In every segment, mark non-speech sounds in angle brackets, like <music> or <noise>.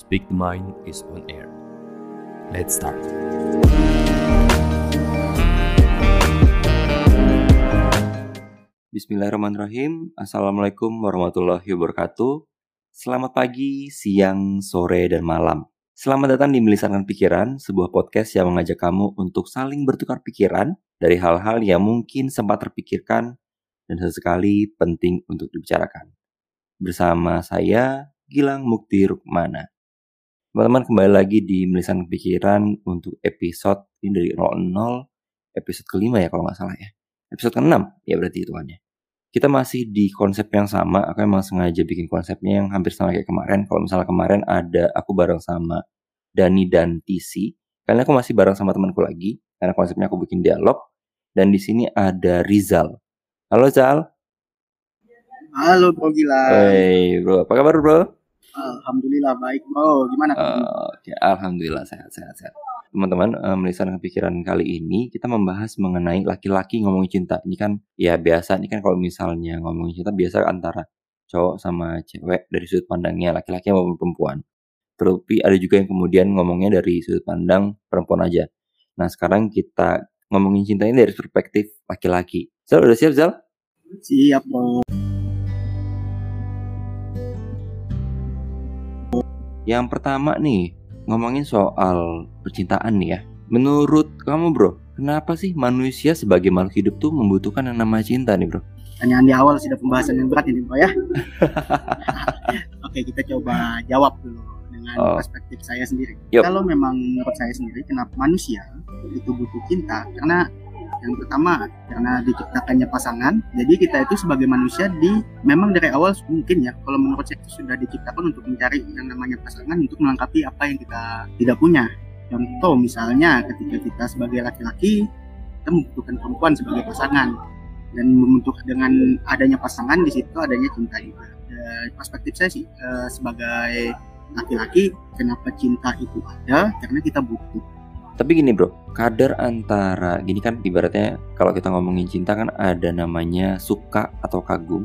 Speak the Mind is on air. Let's start. Bismillahirrahmanirrahim. Assalamualaikum warahmatullahi wabarakatuh. Selamat pagi, siang, sore, dan malam. Selamat datang di Melisankan Pikiran, sebuah podcast yang mengajak kamu untuk saling bertukar pikiran dari hal-hal yang mungkin sempat terpikirkan dan sesekali penting untuk dibicarakan. Bersama saya, Gilang Mukti Rukmana. Teman-teman kembali lagi di Melisankan Pikiran untuk episode ini dari 00, episode kelima ya kalau nggak salah ya. Episode ke-6 ya berarti hitungannya kita masih di konsep yang sama. Aku emang sengaja bikin konsepnya yang hampir sama kayak kemarin. Kalau misalnya kemarin ada aku bareng sama Dani dan TC. Kali ini aku masih bareng sama temanku lagi. Karena konsepnya aku bikin dialog. Dan di sini ada Rizal. Halo Zal. Halo Bro Gila. Hey bro, apa kabar bro? Alhamdulillah baik Bro. Gimana? Uh, Oke, alhamdulillah sehat sehat sehat. Teman-teman, uh, melisan kepikiran kali ini kita membahas mengenai laki-laki ngomongin cinta. Ini kan ya biasa, ini kan kalau misalnya ngomongin cinta biasa antara cowok sama cewek dari sudut pandangnya laki-laki maupun perempuan. Tapi ada juga yang kemudian ngomongnya dari sudut pandang perempuan aja. Nah sekarang kita ngomongin cinta ini dari perspektif laki-laki. Zal udah siap Zal? Siap Bro. Yang pertama nih, ngomongin soal percintaan nih ya. Menurut kamu bro, kenapa sih manusia sebagai makhluk hidup tuh membutuhkan yang namanya cinta nih bro? Pertanyaan di awal sudah pembahasan yang berat ini Bro ya. <laughs> Oke kita coba jawab dulu dengan Oh. perspektif saya sendiri. Yup. Kalau memang menurut saya sendiri kenapa manusia itu butuh cinta? Karena yang pertama karena diciptakannya pasangan. Jadi kita itu sebagai manusia di memang dari awal mungkin ya kalau menurut saya itu sudah diciptakan untuk mencari yang namanya pasangan untuk melengkapi apa yang kita tidak punya. Contoh misalnya ketika kita sebagai laki-laki kita membutuhkan perempuan sebagai pasangan dan membentuk dengan adanya pasangan di situ adanya cinta juga. Dari perspektif saya sih eh, sebagai laki-laki kenapa cinta itu ada karena kita butuh. Tapi gini bro, kadar antara gini kan ibaratnya kalau kita ngomongin cinta kan ada namanya suka atau kagum,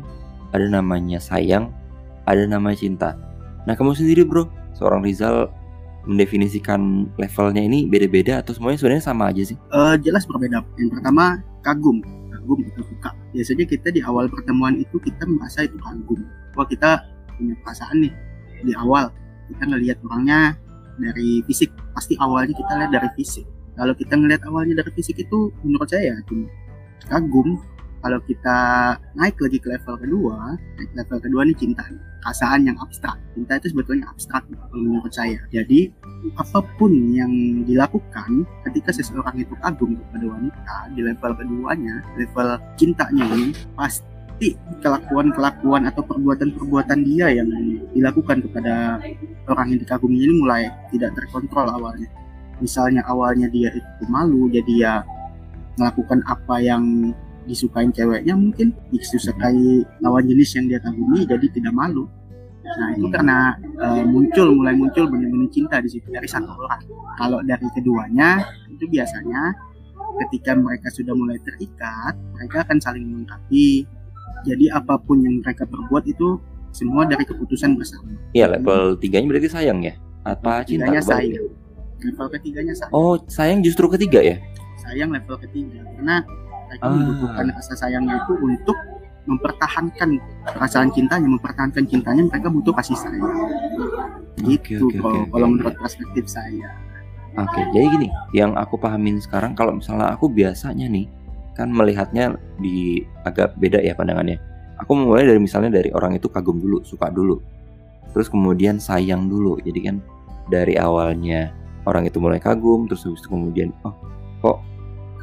ada namanya sayang, ada namanya cinta. Nah kamu sendiri bro, seorang Rizal mendefinisikan levelnya ini beda-beda atau semuanya sebenarnya sama aja sih? Eh, jelas berbeda. Yang pertama kagum, kagum itu suka. Biasanya kita di awal pertemuan itu kita merasa itu kagum. Wah kita punya perasaan nih di awal kita ngelihat orangnya dari fisik. Pasti awalnya kita lihat dari fisik. Kalau kita ngelihat awalnya dari fisik itu menurut saya cuma kagum. Kalau kita naik lagi ke level kedua, naik level kedua nih cinta, perasaan yang abstrak. Cinta itu sebetulnya abstrak menurut saya. Jadi apa pun yang dilakukan ketika seseorang itu kagum kepada wanita di level keduanya, level cintanya ini pasti kelakuan-kelakuan atau perbuatan-perbuatan dia yang dilakukan kepada orang yang dikaguminya ini mulai tidak terkontrol awalnya. Misalnya awalnya dia itu malu, jadi ya melakukan apa yang disukain ceweknya mungkin disukai lawan jenis yang dia kagumi jadi tidak malu. Nah itu Hmm. karena eh, muncul mulai muncul benar-benar cinta di situ dari satu orang. Kalau dari keduanya itu biasanya ketika mereka sudah mulai terikat, mereka akan saling melengkapi. Jadi apa pun yang mereka perbuat itu semua dari keputusan bersama. Iya level tiganya berarti sayang ya? Apa cinta? Ya? sayang. Level ketiganya sayang. Oh sayang justru ketiga ya? Sayang level ketiga karena mereka Ah. membutuhkan rasa sayangnya itu untuk mempertahankan perasaan cintanya, mempertahankan cintanya mereka butuh kasih sayang. Gitu oke, kalau oke, kalau menurut perspektif saya. Oke, jadi gini, yang aku pahamin sekarang kalau misalnya aku biasanya nih kan melihatnya di agak beda ya pandangannya. Aku mulai dari misalnya dari orang itu kagum dulu, suka dulu. Terus kemudian sayang dulu. Jadi kan dari awalnya orang itu mulai kagum, terus habis itu kemudian oh kok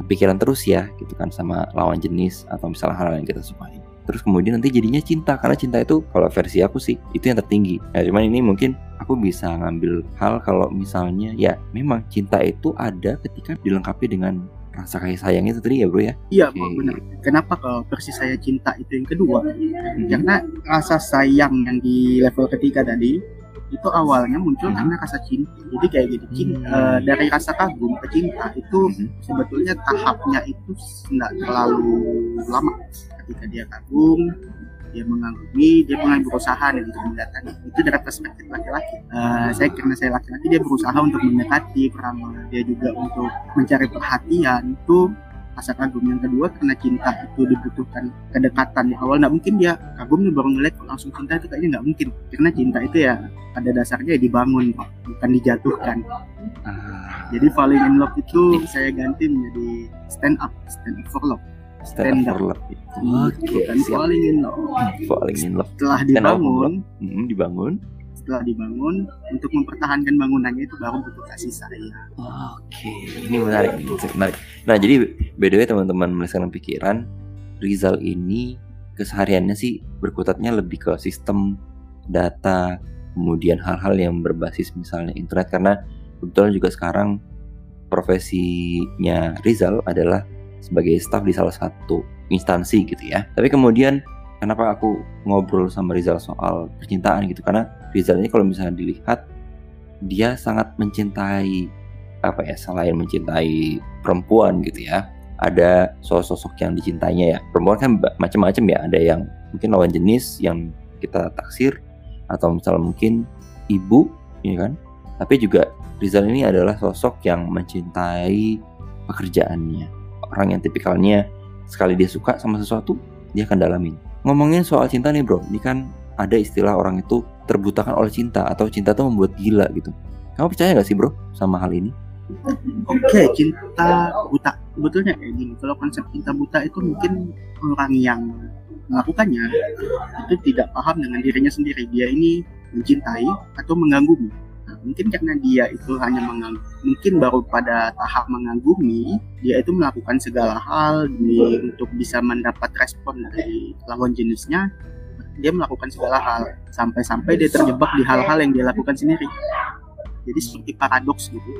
kepikiran terus ya gitu kan sama lawan jenis atau misalnya hal yang kita sukai. Terus kemudian nanti jadinya cinta karena cinta itu kalau versi aku sih itu yang tertinggi. Nah, cuman ini mungkin aku bisa ngambil hal kalau misalnya ya memang cinta itu ada ketika dilengkapi dengan rasa kasih sayang itu tadi ya bro ya Iya. Bro, benar. Kenapa kalau versi saya cinta itu yang kedua? Hmm. Karena rasa sayang yang di level ketiga tadi itu awalnya muncul Mhm. karena rasa cinta. Jadi kayak gitu, cinta, Hmm. eh, dari rasa kagum ke cinta itu Mhm. sebetulnya tahapnya itu nggak terlalu lama. Ketika dia kagum, dia mengagumi dia mulai berusaha nih untuk mendatangi itu dari perspektif laki-laki. Eh, saya karena saya laki-laki dia berusaha untuk mendekati pertama dia juga untuk mencari perhatian. Itu rasa kagum. Yang kedua karena cinta itu dibutuhkan kedekatan di awal. Nggak mungkin dia kagum nih baru ngeliat kok langsung cinta itu kayaknya nggak mungkin. Karena cinta itu ya pada dasarnya ya dibangun Pak, bukan dijatuhkan. Ah, jadi falling in love itu saya ganti menjadi stand up stand up for love stand Stand up up. for love. Oke, bukan siap. falling in love Falling in love. setelah for dibangun Hmm, dibangun. setelah dibangun untuk mempertahankan bangunannya itu baru butuh kasih sayang Oke, ini menarik, ini menarik. Nah, jadi by the way teman-teman melihatkan pikiran, Rizal ini kesehariannya sih berkutatnya lebih ke sistem data, kemudian hal-hal yang berbasis misalnya internet karena kebetulan juga sekarang profesinya Rizal adalah sebagai staf di salah satu instansi gitu ya. Tapi kemudian kenapa aku ngobrol sama Rizal soal percintaan gitu? Karena Rizal ini kalau misalnya dilihat dia sangat mencintai apa ya selain mencintai perempuan gitu ya ada sosok-sosok yang dicintainya ya. Perempuan kan macam-macam ya. Ada yang mungkin lawan jenis yang kita taksir atau misalnya mungkin ibu ya kan? Tapi juga Rizal ini adalah sosok yang mencintai pekerjaannya orang yang tipikalnya sekali dia suka sama sesuatu dia akan dalamin ngomongin soal cinta nih bro ini kan ada istilah orang itu terbutakan oleh cinta atau cinta itu membuat gila gitu kamu percaya gak sih bro sama hal ini Oke, cinta buta. Sebetulnya kayak gini. Kalau konsep cinta buta itu mungkin orang yang melakukannya itu tidak paham dengan dirinya sendiri. Dia ini mencintai atau mengagumi. Mungkin karena dia itu hanya mengang- mungkin baru pada tahap mengagumi, dia itu melakukan segala hal di, untuk bisa mendapat respon dari lawan jenisnya. Dia melakukan segala hal sampai-sampai dia terjebak di hal-hal yang dia lakukan sendiri. Jadi seperti paradoks gitu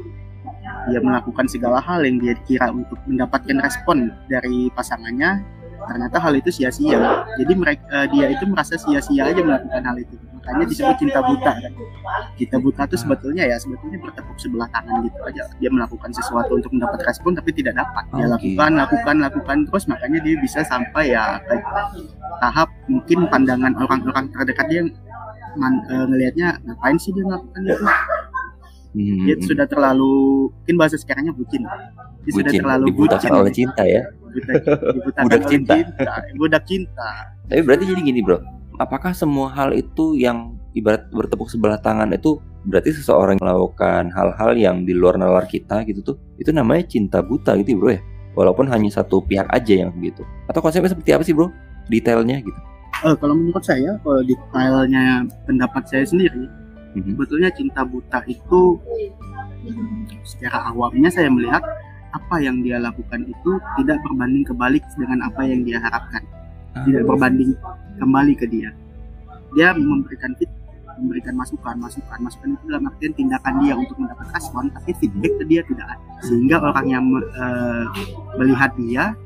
dia melakukan segala hal yang dia kira untuk mendapatkan respon dari pasangannya ternyata hal itu sia-sia. Jadi mereka eh, dia itu merasa sia-sia aja melakukan hal itu. Makanya disebut cinta buta kan? Cinta buta itu sebetulnya ya sebetulnya bertepuk sebelah tangan gitu aja. Dia melakukan sesuatu untuk mendapat respon tapi tidak dapat. Dia Oke. lakukan lakukan lakukan terus makanya dia bisa sampai ya ke tahap mungkin pandangan orang-orang terdekat dia man, eh, ngelihatnya ngapain sih dia melakukan itu Hmm, dia sudah terlalu mungkin bahasa sekarangnya bucin. Dia sudah bucin terlalu dibutakan bucin. oleh cinta ya. Budak, Budak oleh cinta. budak cinta. Tapi berarti jadi gini bro. Apakah semua hal itu yang ibarat bertepuk sebelah tangan itu berarti seseorang melakukan hal-hal yang di luar nalar kita gitu tuh itu namanya cinta buta gitu ya, bro ya? Walaupun hanya satu pihak aja yang begitu atau konsepnya seperti apa sih bro? Detailnya gitu. Eh, kalau menurut saya kalau detailnya pendapat saya sendiri Mhm. sebetulnya cinta buta itu secara awamnya saya melihat apa yang dia lakukan itu tidak berbanding kebalik dengan apa yang dia harapkan. Ah, tidak berbanding kembali ke dia. Dia memberikan fit memberikan masukan masukan masukan itu dalam artian tindakan dia untuk mendapat respon tapi feedback ke dia tidak ada. Sehingga orang yang me- eh, melihat dia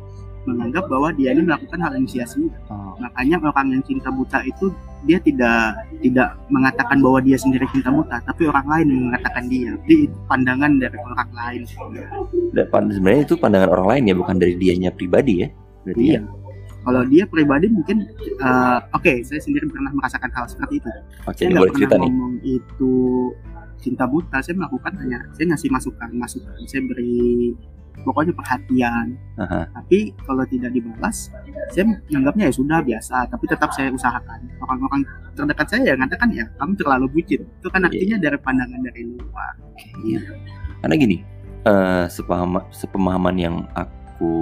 menganggap bahwa dia ini melakukan hal yang sia-sia. Oh, makanya orang yang cinta buta itu dia tidak tidak mengatakan bahwa dia sendiri cinta buta tapi orang lain yang mengatakan dia. Jadi itu pandangan dari orang lain. Sebenarnya itu pandangan orang lain ya bukan dari dianya pribadi ya. Berarti iya. ya. Kalau dia pribadi mungkin eh, oke saya sendiri pernah merasakan hal seperti itu. Oke saya nggak boleh pernah cerita nih itu cinta buta saya melakukan hanya saya ngasih masukan masukan. Saya beri pokoknya perhatian Aha. tapi kalau tidak dibalas saya menganggapnya ya sudah biasa tapi tetap saya usahakan orang-orang terdekat saya yang mengatakan ya kamu terlalu bucin itu kan Iya. artinya dari pandangan dari luar Oke, iya. Karena gini, eh sepahama, sepemahaman yang aku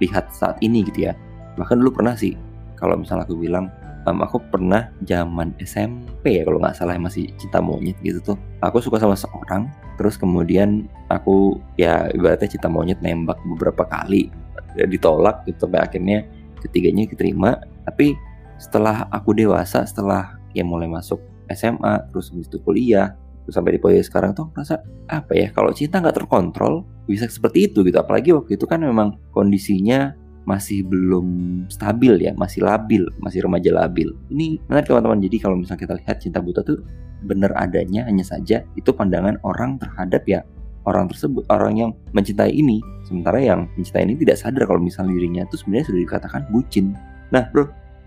lihat saat ini gitu ya. Bahkan dulu pernah sih, kalau misalnya aku bilang, em, aku pernah zaman SMP ya kalau nggak salah masih cinta monyet gitu tuh. Aku suka sama seorang, terus kemudian aku ya ibaratnya cinta monyet nembak beberapa kali, ya, ditolak gitu sampai akhirnya ketiganya diterima. Tapi setelah aku dewasa, setelah ya mulai masuk SMA, terus habis itu kuliah, terus sampai di posisi sekarang tuh merasa apa ya kalau cinta nggak terkontrol bisa seperti itu gitu apalagi waktu itu kan memang kondisinya masih belum stabil ya masih labil masih remaja labil ini menarik teman-teman jadi kalau misalnya kita lihat cinta buta tuh bener adanya hanya saja itu pandangan orang terhadap ya orang tersebut orang yang mencintai ini sementara yang mencintai ini tidak sadar kalau misalnya dirinya itu sebenarnya sudah dikatakan bucin nah bro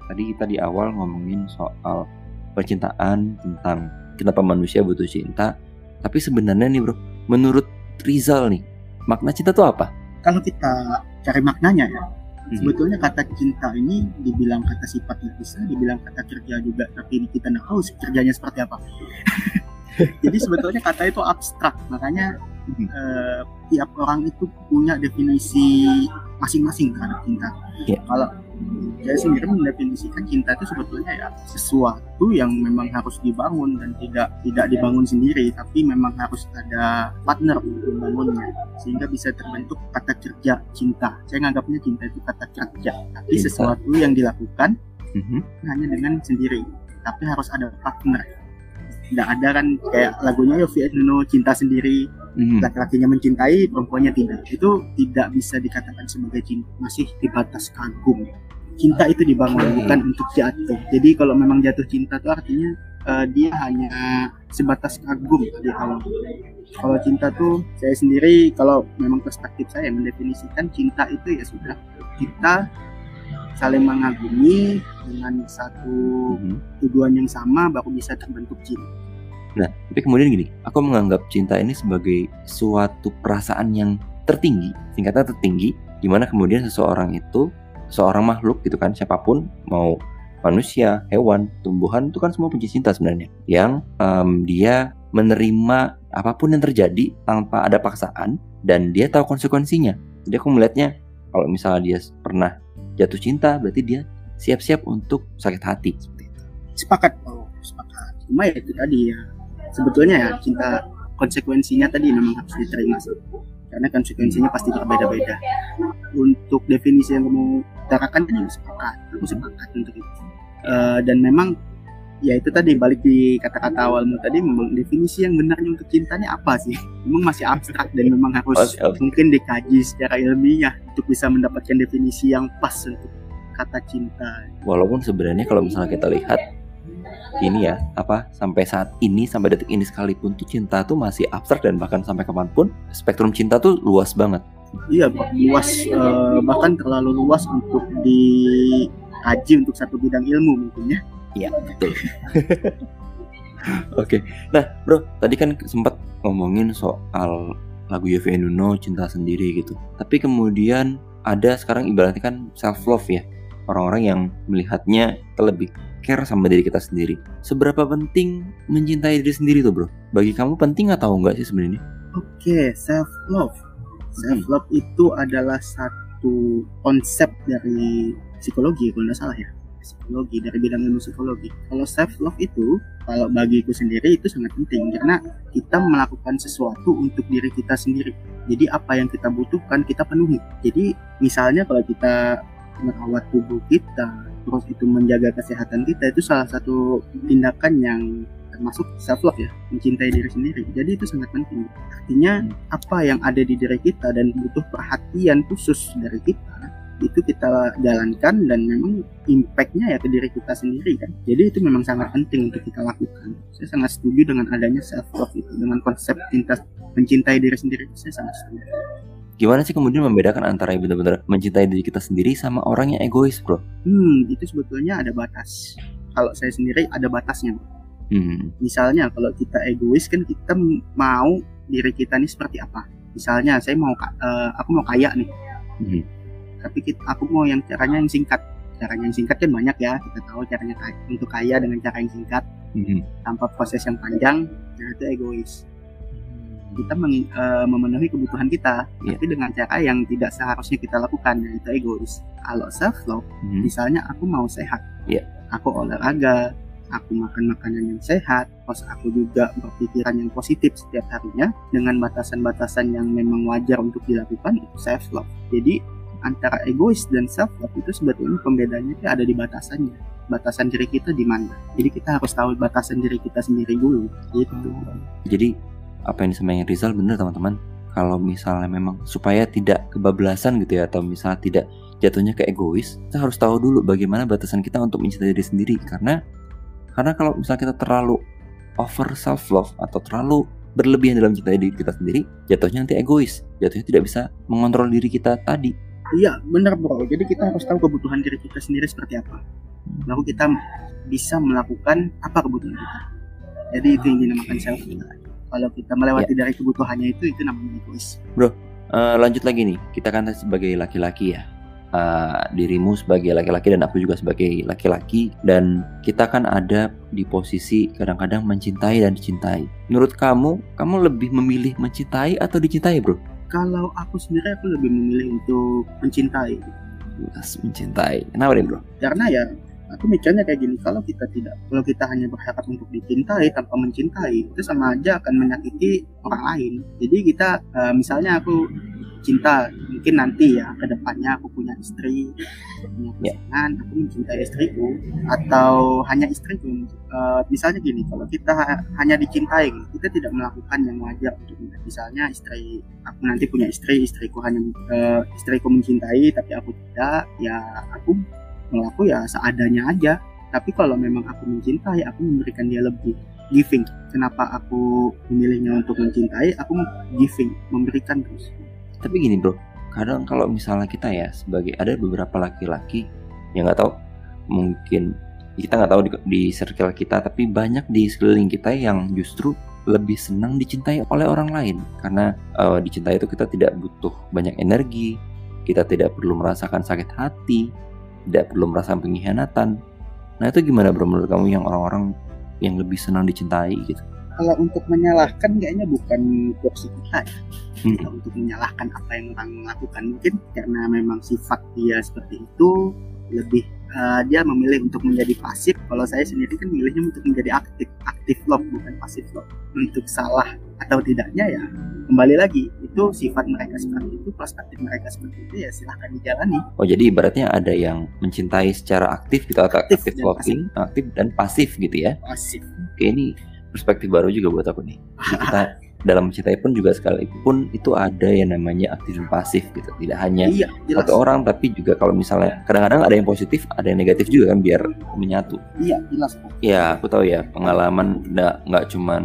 tadi kita di awal ngomongin soal percintaan tentang kenapa manusia butuh cinta. Tapi sebenarnya nih bro, menurut Rizal nih, makna cinta tuh apa? Kalau kita cari maknanya ya, Mhm. sebetulnya kata cinta ini dibilang kata sifatnya bisa, dibilang kata kerja juga, tapi kita nggak tahu kerjanya seperti apa. <laughs> Jadi sebetulnya kata itu abstrak, makanya Eh, tiap orang itu punya definisi masing-masing terhadap cinta. Iya. Kalau saya sendiri mendefinisikan cinta itu sebetulnya ya sesuatu yang memang harus dibangun dan tidak tidak dibangun sendiri, tapi memang harus ada partner untuk membangunnya sehingga bisa terbentuk kata kerja cinta. Saya nganggapnya cinta itu kata kerja, tapi Cinta. sesuatu yang dilakukan Mhm. hanya dengan sendiri, tapi harus ada partner. Tidak ada kan kayak lagunya Yofi Nuno cinta sendiri, Mhm. laki-lakinya mencintai, perempuannya tidak. Itu tidak bisa dikatakan sebagai cinta, masih di batas kagum. Cinta itu dibangun bukan untuk jatuh. Jadi kalau memang jatuh cinta itu artinya eh, dia hanya sebatas kagum di awal. Kalau cinta tuh saya sendiri kalau memang perspektif saya mendefinisikan cinta itu ya sudah kita saling mengagumi dengan satu Mhm. tujuan yang sama baru bisa terbentuk cinta. Nah, tapi kemudian gini, aku menganggap cinta ini sebagai suatu perasaan yang tertinggi, singkatnya tertinggi, di mana kemudian seseorang itu, seorang makhluk gitu kan, siapa pun, mau manusia, hewan, tumbuhan, itu kan semua punya cinta sebenarnya. Yang em, dia menerima apa pun yang terjadi tanpa ada paksaan, dan dia tahu konsekuensinya. Jadi aku melihatnya, kalau misalnya dia pernah jatuh cinta, berarti dia siap-siap untuk sakit hati. sepakat oh sepakat. Cuma ya itu tadi ya. Sebetulnya ya cinta konsekuensinya tadi memang harus diterima sih. Karena konsekuensinya pasti berbeda-beda. Untuk definisi yang kamu utarakan tadi sepakat. Aku sepakat untuk itu. Eh, dan memang ya itu tadi balik di kata-kata awalmu tadi memang definisi yang benarnya untuk cintanya apa sih? <laughs> Memang masih abstrak dan memang harus mungkin dikaji secara ilmiah untuk bisa mendapatkan definisi yang pas untuk kata cinta. Walaupun sebenarnya kalau misalnya kita lihat ini ya apa sampai saat ini sampai detik ini sekalipun tuh cinta tuh masih abstrak dan bahkan sampai kapan pun spektrum cinta tuh luas banget. Iya, luas eh, bahkan terlalu luas untuk dikaji untuk satu bidang ilmu mungkin ya. Iya betul. <laughs> Oke nah bro tadi kan sempat ngomongin soal lagu Yovie Nuno cinta sendiri gitu. Tapi kemudian ada sekarang ibaratnya kan self love ya. Orang-orang yang melihatnya kita lebih care sama diri kita sendiri. Seberapa penting mencintai diri sendiri tuh bro? Bagi kamu penting atau enggak sih sebenarnya? Oke, self love. Self love itu adalah satu konsep dari psikologi kalau nggak salah ya. Psikologi dari bidang ilmu psikologi. Kalau self love itu kalau bagiku sendiri itu sangat penting karena kita melakukan sesuatu untuk diri kita sendiri. Jadi apa yang kita butuhkan kita penuhi. Jadi misalnya kalau kita merawat tubuh kita, terus itu menjaga kesehatan kita itu salah satu tindakan yang termasuk self love ya, mencintai diri sendiri. Jadi itu sangat penting. Artinya apa yang ada di diri kita dan butuh perhatian khusus dari kita itu kita jalankan dan memang impactnya ya ke diri kita sendiri kan. Jadi itu memang sangat penting untuk kita lakukan. Saya sangat setuju dengan adanya self love itu dengan konsep cinta mencintai diri sendiri saya sangat setuju. Gimana sih kemudian membedakan antara benar-benar mencintai diri kita sendiri sama orang yang egois, bro? hmm itu sebetulnya ada batas. Kalau saya sendiri ada batasnya. Hmm, misalnya kalau kita egois kan kita mau diri kita ini seperti apa? Misalnya saya mau eh, aku mau kaya nih. Hmm, tapi kita, aku mau yang caranya yang singkat caranya yang singkat kan banyak ya kita tahu caranya kaya- untuk kaya dengan cara yang singkat hmm. tanpa proses yang panjang nah itu egois kita mengi- eh, memenuhi kebutuhan kita Iya. tapi dengan cara yang tidak seharusnya kita lakukan nah itu egois kalau self love Hmm. misalnya aku mau sehat Iya. aku olahraga aku makan makanan yang sehat terus aku juga berpikiran yang positif setiap harinya dengan batasan-batasan yang memang wajar untuk dilakukan itu self love jadi antara egois dan self love itu sebetulnya pembedanya itu ada di batasannya. Batasan diri kita di mana? Jadi kita harus tahu batasan diri kita sendiri dulu. Gitu. Jadi apa yang disampaikan Rizal benar teman-teman. Kalau misalnya memang supaya tidak kebablasan gitu ya atau misalnya tidak jatuhnya ke egois, kita harus tahu dulu bagaimana batasan kita untuk mencintai diri sendiri. Karena karena kalau misalnya kita terlalu over self love atau terlalu berlebihan dalam mencintai diri kita sendiri, jatuhnya nanti egois, jatuhnya tidak bisa mengontrol diri kita tadi. Iya, benar bro. Jadi kita harus tahu kebutuhan diri kita sendiri seperti apa. baru kita bisa melakukan apa kebutuhan kita jadi itu yang dinamakan self kalau kita melewati dari kebutuhannya itu itu namanya egois Eh, lanjut lagi nih, kita kan sebagai laki-laki ya. Eh, dirimu sebagai laki-laki dan aku juga sebagai laki-laki dan kita kan ada di posisi kadang-kadang mencintai dan dicintai. Menurut kamu, kamu lebih memilih mencintai atau dicintai, bro? Kalau aku sendiri aku lebih memilih untuk mencintai Yes, mencintai. Kenapa nih, bro? karena ya aku mikirnya kayak gini kalau kita tidak kalau kita hanya berharap untuk dicintai tanpa mencintai itu sama aja akan menyakiti orang lain jadi kita eh, misalnya aku cinta mungkin nanti ya ke depannya aku punya istri punya Ya. pasangan aku mencintai istriku atau hanya istriku. Eh, misalnya gini kalau kita ha- hanya dicintai kita tidak melakukan yang wajar untuk misalnya istri aku nanti punya istri istriku hanya eh, istriku mencintai tapi aku tidak ya aku mengaku ya seadanya aja. Tapi kalau memang aku mencintai aku memberikan dia lebih giving. Kenapa aku memilihnya untuk mencintai? Aku giving memberikan terus Tapi gini, bro. Kadang kalau misalnya kita ya sebagai ada beberapa laki-laki yang nggak tahu mungkin kita nggak tahu di, di circle kita, tapi banyak di sekeliling kita yang justru lebih senang dicintai oleh orang lain karena eh, dicintai itu kita tidak butuh banyak energi, kita tidak perlu merasakan sakit hati, tidak perlu merasakan pengkhianatan. Nah itu gimana bro menurut kamu yang orang-orang yang lebih senang dicintai gitu? Kalau untuk menyalahkan kayaknya bukan porsi kita ya Hmm. Kalau untuk menyalahkan apa yang orang lakukan mungkin karena memang sifat dia seperti itu lebih eh, dia memilih untuk menjadi pasif. Kalau saya sendiri kan milihnya untuk menjadi aktif aktif love bukan pasif love. Untuk salah atau tidaknya ya kembali lagi itu sifat mereka seperti itu perspektif mereka seperti itu ya silahkan dijalani. Oh jadi ibaratnya ada yang mencintai secara aktif gitu atau Aktif aktif, dan loving, aktif dan pasif gitu ya. pasif. Oke ini perspektif baru juga buat aku nih. Jadi <laughs> kita dalam mencintai pun juga sekalipun itu ada yang namanya aktif dan pasif gitu. Tidak hanya iya jelas satu orang tapi juga kalau misalnya kadang-kadang ada yang positif, ada yang negatif juga kan biar menyatu. iya jelas Pak. Ya aku tahu ya pengalaman nggak nggak cuman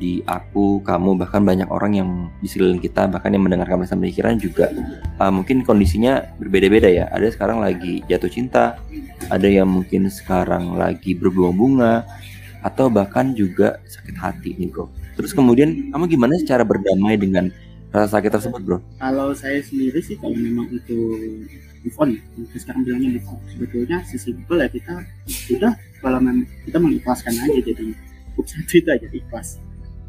di aku, kamu bahkan banyak orang yang di sekeliling kita bahkan yang mendengarkan pesan pemikiran juga uh, mungkin kondisinya berbeda-beda ya. Ada sekarang lagi jatuh cinta, ada yang mungkin sekarang lagi berbunga-bunga atau bahkan juga sakit hati nih bro. Terus kemudian kamu gimana sih cara berdamai dengan rasa sakit tersebut bro? kalau saya sendiri sih kalau memang itu move on kita sekarang bilangnya move on sebetulnya sesimpel ya kita sudah kalau memang kita mengikhlaskan aja <laughs> jadi cukup satu itu aja ikhlas.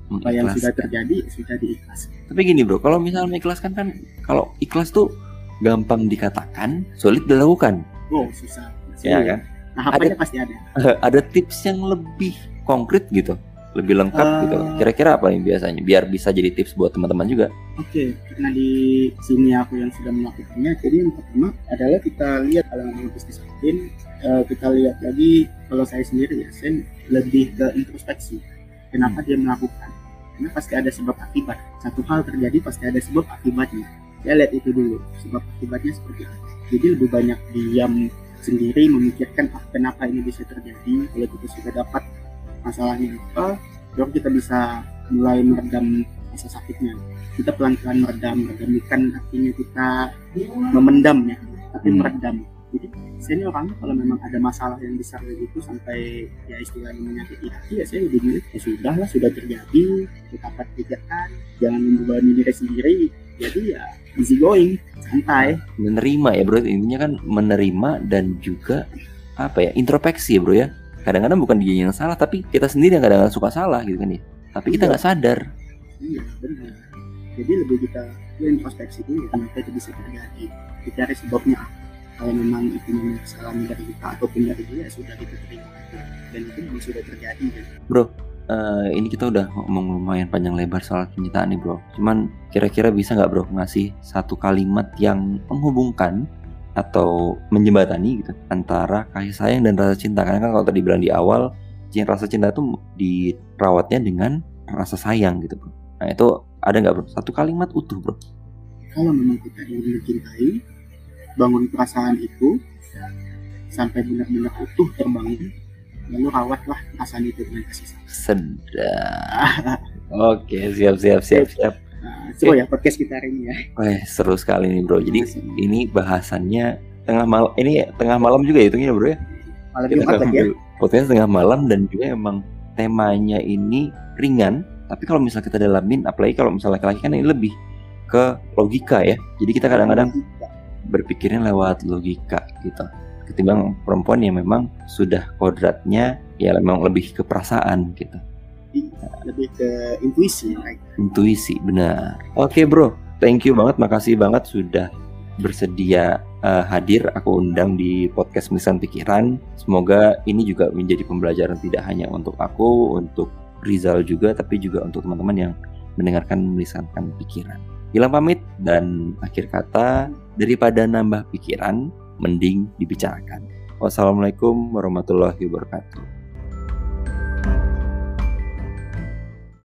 Apa yang sudah terjadi sudah diikhlas. Tapi gini bro, kalau misalnya mengikhlaskan kan, kalau ikhlas tuh gampang dikatakan, sulit dilakukan, oh susah. Ya kan? Tahapannya pasti ada ada tips yang lebih konkret gitu, lebih lengkap Eh. gitu. Kira-kira apa yang biasanya? Biar bisa jadi tips buat teman-teman juga. oke karena di sini aku yang sudah melakukannya jadi yang pertama adalah kita lihat kalau memang bisnis admin eh, kita lihat lagi kalau saya sendiri ya saya lebih ke introspeksi kenapa dia melakukan karena pasti ada sebab akibat satu hal terjadi pasti ada sebab akibatnya saya lihat itu dulu sebab akibatnya seperti apa jadi lebih banyak diam sendiri memikirkan ah, kenapa ini bisa terjadi kalau kita sudah dapat masalahnya apa baru kita bisa mulai meredam rasa sakitnya. Kita pelan-pelan meredam meredamkan artinya kita memendam ya tapi Hmm. meredam. Jadi saya ini orangnya kalau memang ada masalah yang besar kayak gitu sampai ya istilahnya menyakiti hati ya saya lebih milih ya sudah lah sudah terjadi kita pikirkan jangan membebani diri sendiri jadi ya easy going santai Menerima ya bro, intinya kan menerima dan juga apa ya introspeksi ya bro ya. Kadang-kadang bukan dia yang salah, tapi kita sendiri yang kadang-kadang suka salah gitu kan ya. Tapi kita Iya. nggak sadar. iya benar jadi lebih kita ya, introspeksi dulu kenapa itu bisa terjadi kita cari sebabnya kalau memang itu memang kesalahan dari kita ataupun dari dia ya sudah kita terima dan itu memang sudah terjadi kan. Eh, ini kita udah ngomong lumayan panjang lebar soal cintaan nih bro. Cuman kira-kira bisa nggak bro ngasih satu kalimat yang menghubungkan atau menjembatani gitu antara kasih sayang dan rasa cinta. Karena kan kalau tadi bilang di awal, rasa cinta itu dirawatnya dengan rasa sayang gitu bro. Nah itu ada nggak bro? Satu kalimat utuh bro. kalau memang kita ingin mencintai bangun perasaan itu sampai benar-benar utuh terbangun lalu rawatlah perasaan itu dengan kasih sayang. Sedap. Oke siap siap siap siap. nah, seru ya podcast kita hari ini ya. Wah seru sekali nih bro. Jadi ini bahasannya tengah malam ini tengah malam juga ya hitungnya bro ya? Malam kita Jumat lagi ya. podcast tengah malam dan juga emang temanya ini ringan. Tapi kalau misalnya kita dalamin apalagi kalau misalnya laki-laki kan ini lebih ke logika ya. Jadi kita kadang-kadang berpikirnya lewat logika gitu ketimbang perempuan yang memang sudah kodratnya ya memang lebih ke perasaan gitu. Lebih ke intuisi right? intuisi benar. Oke bro. Thank you banget makasih banget sudah bersedia uh, hadir. Aku undang di podcast Misan Pikiran. Semoga ini juga menjadi pembelajaran tidak hanya untuk aku untuk Rizal juga tapi juga untuk teman-teman yang mendengarkan melisankan pikiran. Hilang pamit dan akhir kata daripada nambah pikiran mending dibicarakan. Wassalamualaikum warahmatullahi wabarakatuh.